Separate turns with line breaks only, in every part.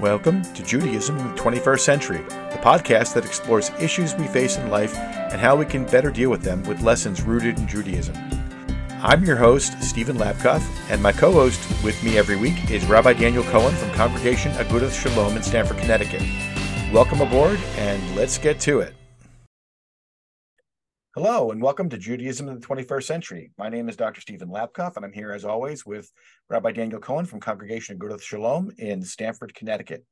Welcome to Judaism in the 21st Century, the podcast that explores issues we face in life and how we can better deal with them with lessons rooted in Judaism. I'm your host, Stephen Labkoff, and my co host with me every week is Rabbi Daniel Cohen from Congregation Agudath Shalom in Stamford, Connecticut. Welcome aboard, and let's get to it. Hello, and welcome to Judaism in the 21st Century. My name is Dr. Stephen Labkoff, and I'm here as always with Rabbi Daniel Cohen from Congregation of Agudath Shalom in Stamford, Connecticut.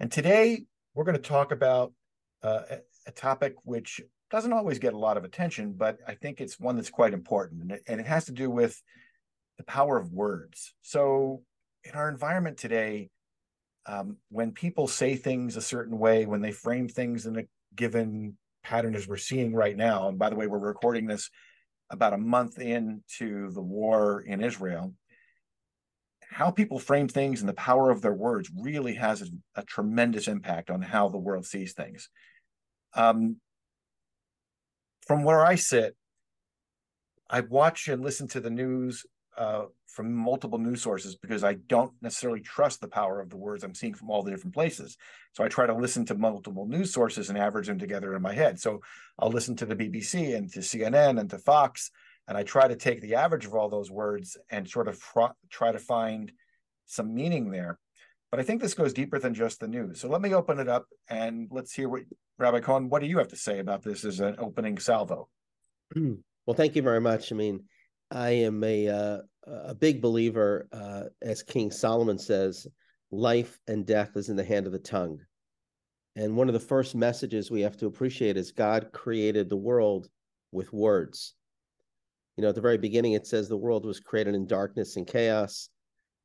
And today we're going to talk about uh, a topic which doesn't always get a lot of attention, but I think it's one that's quite important, and it has to do with the power of words. So, in our environment today, um, when people say things a certain way, when they frame things in a given pattern as we're seeing right now. And by the way, we're recording this about a month into the war in Israel. How people frame things and the power of their words really has a, a tremendous impact on how the world sees things. Um, from where I sit, I watch and listen to the news uh, from multiple news sources because I don't necessarily trust the power of the words I'm seeing from all the different places. So I try to listen to multiple news sources and average them together in my head. So I'll listen to the BBC and to CNN and to Fox, and I try to take the average of all those words and sort of try to find some meaning there. But I think this goes deeper than just the news. So let me open it up and let's hear what Rabbi Cohen, what do you have to say about this as an opening salvo?
Well, thank you very much. I mean, I am a uh, a big believer, uh, as King Solomon says, life and death is in the hand of the tongue. And one of the first messages we have to appreciate is God created the world with words. You know, at the very beginning, it says the world was created in darkness and chaos.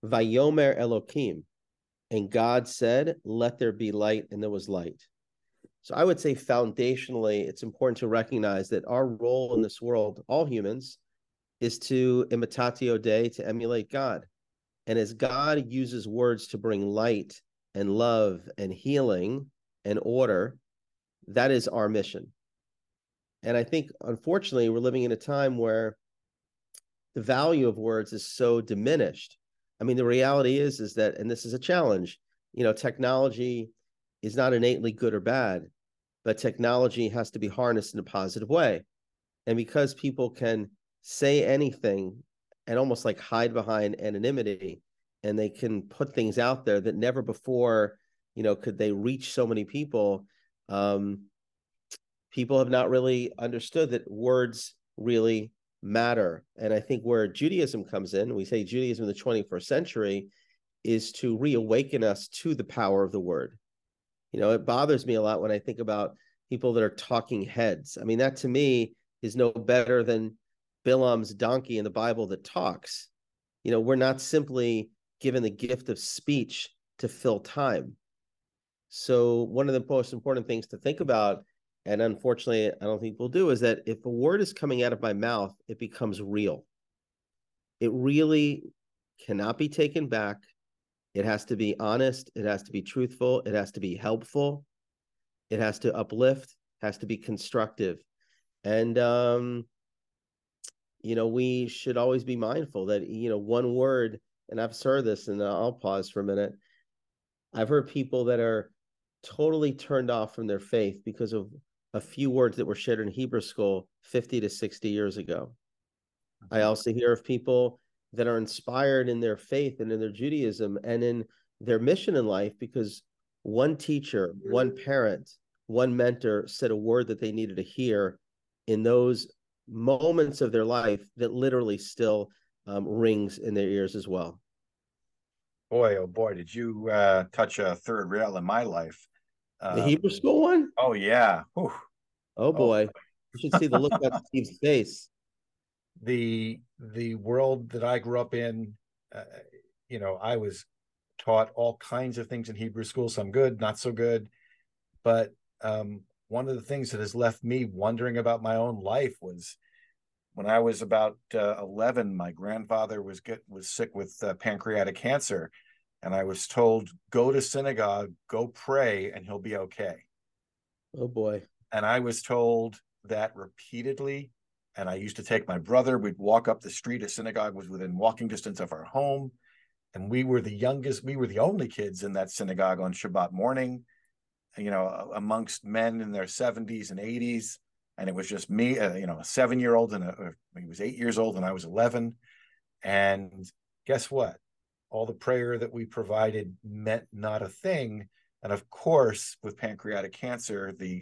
Vayomer Elohim. And God said, Let there be light, and there was light. So I would say foundationally, it's important to recognize that our role in this world, all humans, is to imitatio Dei, to emulate God. And as God uses words to bring light and love and healing and order, that is our mission. And I think, unfortunately, we're living in a time where the value of words is so diminished. I mean, the reality is, is that, and this is a challenge, you know, technology is not innately good or bad, but technology has to be harnessed in a positive way. And because people can say anything and almost like hide behind anonymity and they can put things out there that never before you know could they reach so many people um people have not really understood that words really matter. And i think where judaism comes in we say judaism in the 21st century is to reawaken us to the power of the word. You know it bothers me a lot when i think about people that are talking heads. I mean that to me is no better than Bilam's donkey in the Bible that talks. You know, we're not simply given the gift of speech to fill time. So, one of the most important things to think about, and unfortunately, I don't think we'll do, is that if a word is coming out of my mouth, it becomes real. It really cannot be taken back. It has to be honest. It has to be truthful. It has to be helpful. It has to uplift, has to be constructive. And um, you know, we should always be mindful that, you know, one word, and I've heard this and I'll pause for a minute. I've heard people that are totally turned off from their faith because of a few words that were shared in Hebrew school 50 to 60 years ago. I mm-hmm. also hear of people that are inspired in their faith and in their Judaism and in their mission in life because one teacher, one parent, one mentor said a word that they needed to hear in those moments of their life that literally still um, rings in their ears as well.
Boy, oh boy, did you uh, touch a third rail in my life?
Um, the Hebrew school one?
Oh yeah.
Whew. Oh boy, oh. you should see the look on Steve's face.
The the world that I grew up in, uh, you know, I was taught all kinds of things in Hebrew school. Some good, not so good, but um, one of the things that has left me wondering about my own life was when I was about uh, 11, my grandfather was get was sick with uh, pancreatic cancer, and I was told, "Go to synagogue, go pray, and he'll be okay."
Oh boy!
And I was told that repeatedly. And I used to take my brother. We'd walk up the street. A synagogue was within walking distance of our home, and we were the youngest, we were the only kids in that synagogue on Shabbat morning, you know, amongst men in their 70s and 80s. And it was just me, uh, you know, a seven year old and a, he was eight years old and I was 11. And guess what? All the prayer that we provided meant not a thing. And of course, with pancreatic cancer, the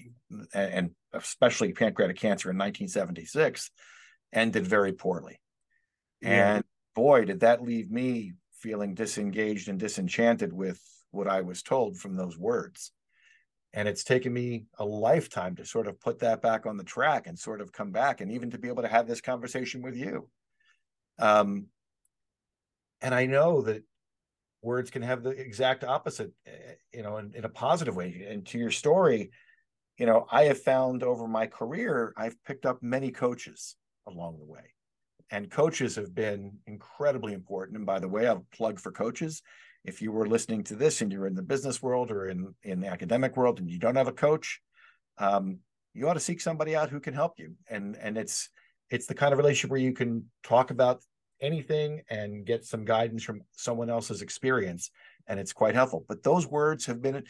and especially pancreatic cancer in 1976 ended very poorly. Yeah. And boy, did that leave me feeling disengaged and disenchanted with what I was told from those words. And it's taken me a lifetime to sort of put that back on the track and sort of come back and even to be able to have this conversation with you. Um, and I know that words can have the exact opposite, eh, you know, in, in a positive way. And to your story, you know, I have found over my career, I've picked up many coaches along the way and coaches have been incredibly important. And by the way, I'll plug for coaches. If you were listening to this and you're in the business world or in, in the academic world and you don't have a coach, um, you ought to seek somebody out who can help you. And and it's it's the kind of relationship where you can talk about anything and get some guidance from someone else's experience, and it's quite helpful. But those words have been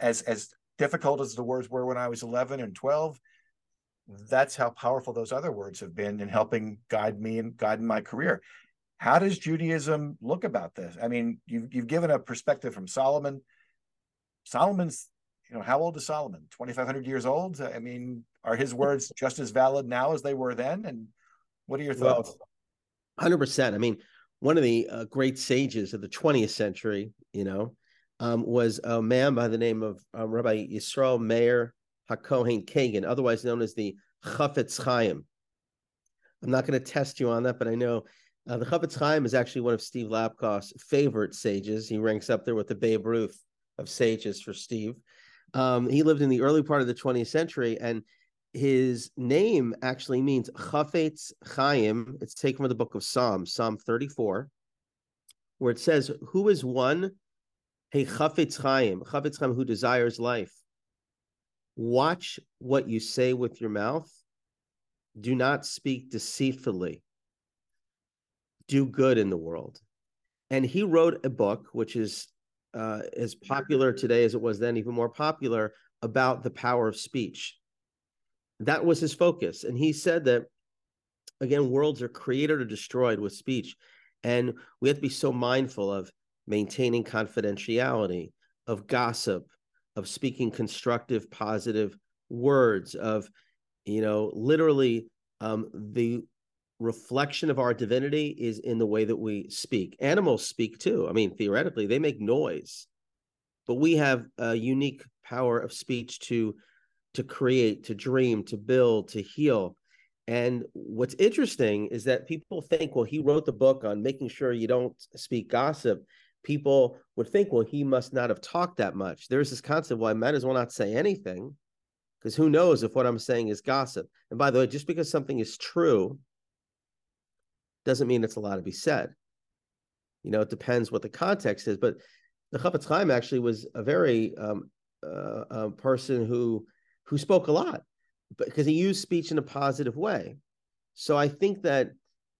as as difficult as the words were when I was 11 and 12 that's how powerful those other words have been in helping guide me and guide my career. How does Judaism look about this? I mean, you've you've given a perspective from Solomon. Solomon's, you know, how old is Solomon? 2,500 years old? I mean, are his words just as valid now as they were then? And what are your thoughts?
Well, 100%. I mean, one of the uh, great sages of the 20th century, you know, um, was a man by the name of uh, Rabbi Yisrael Meir HaKohen Kagan, otherwise known as the Chafetz Chaim. I'm not going to test you on that, but I know uh, the Chafetz Chaim is actually one of Steve Labkoff's favorite sages. He ranks up there with the Babe Ruth of sages for Steve. Um, he lived in the early part of the 20th century, and his name actually means Chafetz Chaim. It's taken from the book of Psalms, Psalm 34, where it says, Who is one? Hey, Chafetz Chaim, Chafetz Chaim, who desires life Watch what you say with your mouth. Do not speak deceitfully. Do good in the world. And he wrote a book, which is uh, as popular today as it was then, even more popular, about the power of speech. That was his focus. And he said that, again, worlds are created or destroyed with speech. And we have to be so mindful of maintaining confidentiality, of gossip, of speaking constructive, positive words, of, you know, literally um, the reflection of our divinity is in the way that we speak. Animals speak too. I mean, theoretically, they make noise, but we have a unique power of speech to to create, to dream, to build, to heal. And what's interesting is that people think, well, he wrote the book on making sure you don't speak gossip people would think, well, he must not have talked that much. There's this concept, well, I might as well not say anything because who knows if what I'm saying is gossip. And by the way, just because something is true doesn't mean it's allowed to be said. You know, it depends what the context is. But the Chafetz Chaim actually was a very um, uh, a person who who spoke a lot, because he used speech in a positive way. So I think that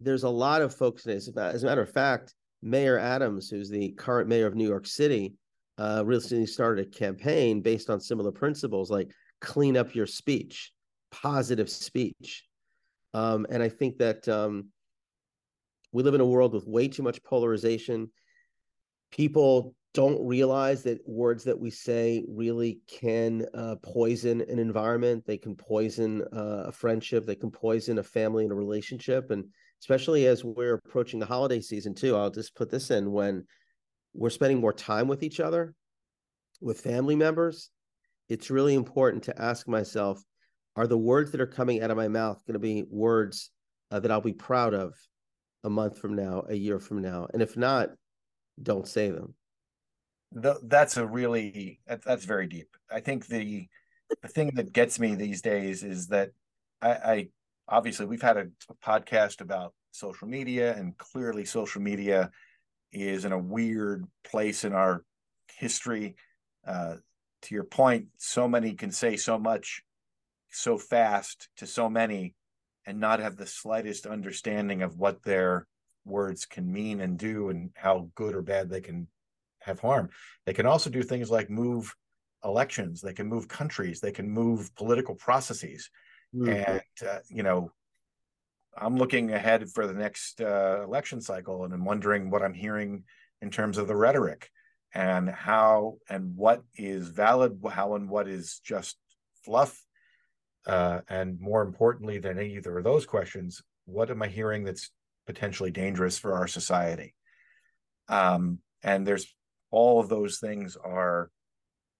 there's a lot of folks. As a matter of fact, Mayor Adams, who's the current mayor of New York City, uh, recently started a campaign based on similar principles, like clean up your speech, positive speech. Um, and I think that um, we live in a world with way too much polarization. People don't realize that words that we say really can uh, poison an environment. They can poison uh, a friendship. They can poison a family and a relationship. And especially as we're approaching the holiday season too. I'll just put this in when we're spending more time with each other, with family members. It's really important to ask myself, are the words that are coming out of my mouth going to be words uh, that I'll be proud of a month from now, a year from now? And if not, don't say them.
The, that's a really that's very deep. I think the the thing that gets me these days is that I, I obviously we've had a podcast about social media and clearly social media is in a weird place in our history uh, to your point so many can say so much so fast to so many and not have the slightest understanding of what their words can mean and do and how good or bad they can have harm. They can also do things like move elections, they can move countries, they can move political processes. Mm-hmm. And, uh, you know, I'm looking ahead for the next uh, election cycle and I'm wondering what I'm hearing in terms of the rhetoric and how and what is valid, how and what is just fluff. Uh, and more importantly than either of those questions, what am I hearing that's potentially dangerous for our society? Um, and there's all of those things are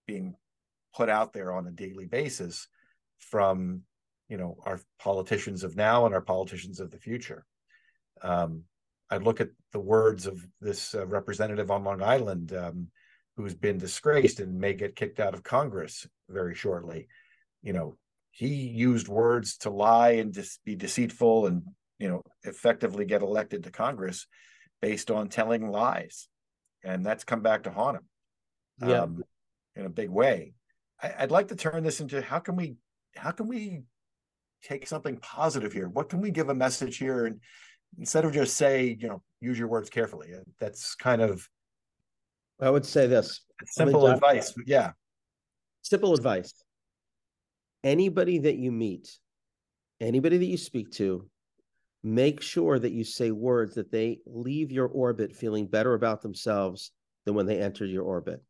being put out there on a daily basis from you know our politicians of now and our politicians of the future. Um, I look at the words of this uh, representative on Long Island um, who's been disgraced and may get kicked out of Congress very shortly. You know, he used words to lie and dis- be deceitful and you know effectively get elected to Congress based on telling lies, and that's come back to haunt him. Yeah. Um, in a big way. I, I'd like to turn this into how can we how can we take something positive here? What can we give a message here? And instead of just say, you know, use your words carefully. Uh, that's kind of
I would say this
simple advice. Yeah.
Simple advice. Anybody that you meet, anybody that you speak to, make sure that you say words that they leave your orbit feeling better about themselves than when they entered your orbit.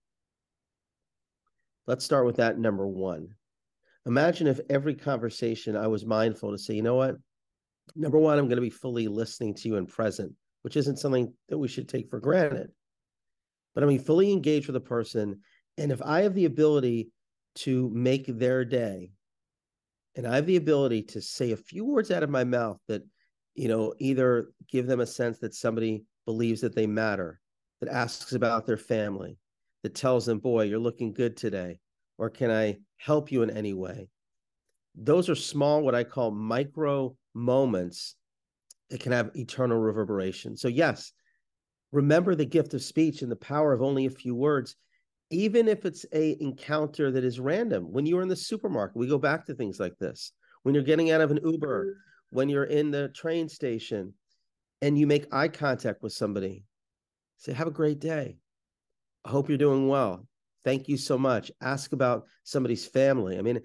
Let's start with that number one. Imagine if every conversation I was mindful to say, you know what? Number one, I'm going to be fully listening to you and present, which isn't something that we should take for granted. But I'm fully engaged with a person. And if I have the ability to make their day, and I have the ability to say a few words out of my mouth that, you know, either give them a sense that somebody believes that they matter, that asks about their family, that tells them, boy, you're looking good today, or can I help you in any way? Those are small, what I call micro moments that can have eternal reverberation. So, yes, remember the gift of speech and the power of only a few words, even if it's a encounter that is random. When you're in the supermarket, we go back to things like this. When you're getting out of an Uber, when you're in the train station, and you make eye contact with somebody, say, Have a great day. I hope you're doing well. Thank you so much. Ask about somebody's family. I mean,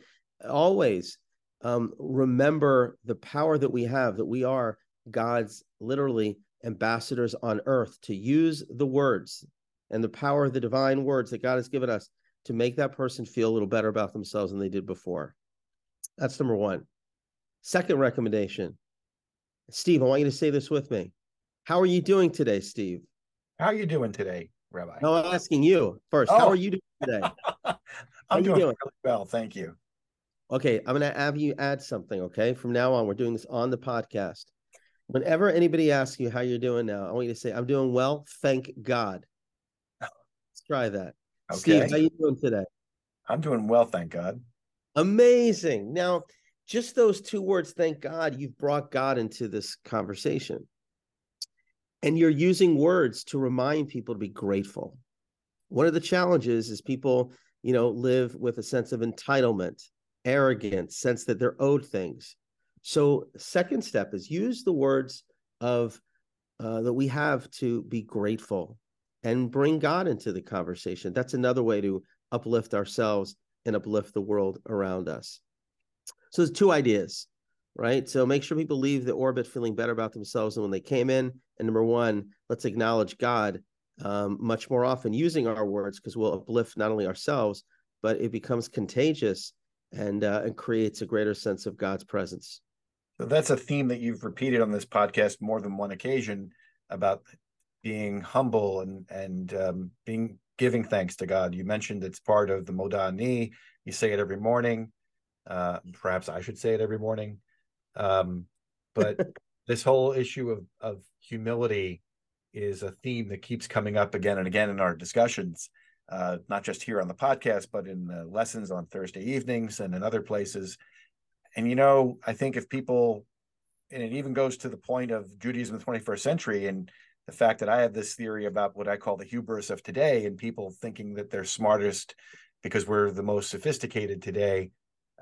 always um, remember the power that we have, that we are God's literally ambassadors on earth to use the words and the power of the divine words that God has given us to make that person feel a little better about themselves than they did before. That's number one. Second recommendation Steve, I want you to say this with me. How are you doing today, Steve?
How are you doing today? Rabbi?
No, I'm asking you first. Oh. How are you doing today?
I'm doing, doing, really well, thank you.
Okay, I'm going to have you add something. Okay, from now on, we're doing this on the podcast. Whenever anybody asks you how you're doing now, I want you to say, "I'm doing well, thank God." Try that. Okay. Steve, how you doing today?
I'm doing well, thank God.
Amazing. Now, just those two words, thank God, you've brought God into this conversation and you're using words to remind people to be grateful one of the challenges is people you know live with a sense of entitlement arrogance sense that they're owed things so second step is use the words of uh, that we have to be grateful and bring god into the conversation that's another way to uplift ourselves and uplift the world around us so there's two ideas right? So make sure people leave the orbit feeling better about themselves than when they came in. And number one, let's acknowledge God um, much more often using our words because we'll uplift not only ourselves, but it becomes contagious and uh, and creates a greater sense of God's presence.
So that's a theme that you've repeated on this podcast more than one occasion about being humble and and um, being giving thanks to God. You mentioned it's part of the Modeh Ani. You say it every morning. Uh, perhaps I should say it every morning. Um, but this whole issue of of humility is a theme that keeps coming up again and again in our discussions, uh, not just here on the podcast, but in the lessons on Thursday evenings and in other places. And you know, I think if people, and it even goes to the point of Judaism in the 21st century and the fact that I have this theory about what I call the hubris of today and people thinking that they're smartest because we're the most sophisticated today.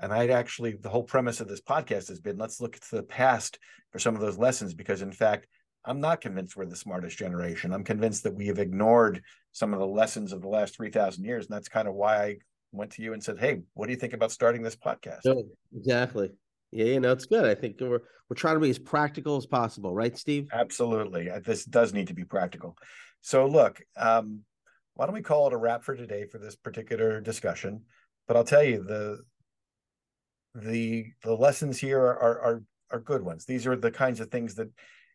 And I'd actually, the whole premise of this podcast has been let's look to the past for some of those lessons, because in fact, I'm not convinced we're the smartest generation. I'm convinced that we have ignored some of the lessons of the last 3,000 years. And that's kind of why I went to you and said, Hey, what do you think about starting this podcast?
exactly. Yeah, you know, it's good. I think we're we're trying to be as practical as possible, right, Steve?
Absolutely. Uh, this does need to be practical. So look, um, why don't we call it a wrap for today for this particular discussion? But I'll tell you the the the lessons here are are are, are good ones. These are the kinds of things that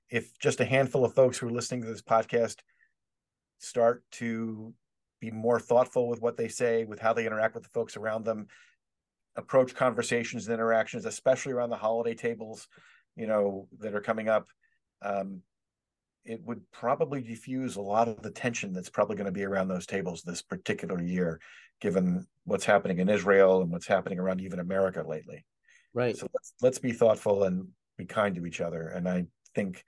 if just a handful of folks who are listening to this podcast start to be more thoughtful with what they say, with how they interact with the folks around them, approach conversations and interactions, especially around the holiday tables, you know, that are coming up. Um, it would probably diffuse a lot of the tension that's probably going to be around those tables this particular year, given what's happening in Israel and what's happening around even America lately.
Right.
So let's let's be thoughtful and be kind to each other. And I think,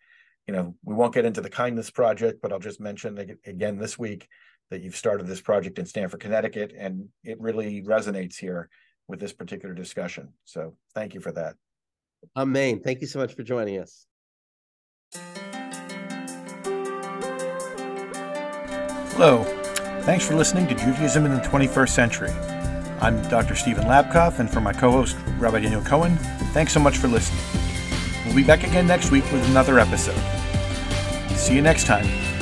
you know, we won't get into the kindness project, but I'll just mention again this week that you've started this project in Stamford, Connecticut, and it really resonates here with this particular discussion. So thank you for that.
Amen. Thank you so much for joining us.
Hello. Thanks for listening to Judaism in the 21st Century. I'm Dr. Stephen Labkoff, and for my co host, Rabbi Daniel Cohen, thanks so much for listening. We'll be back again next week with another episode. See you next time.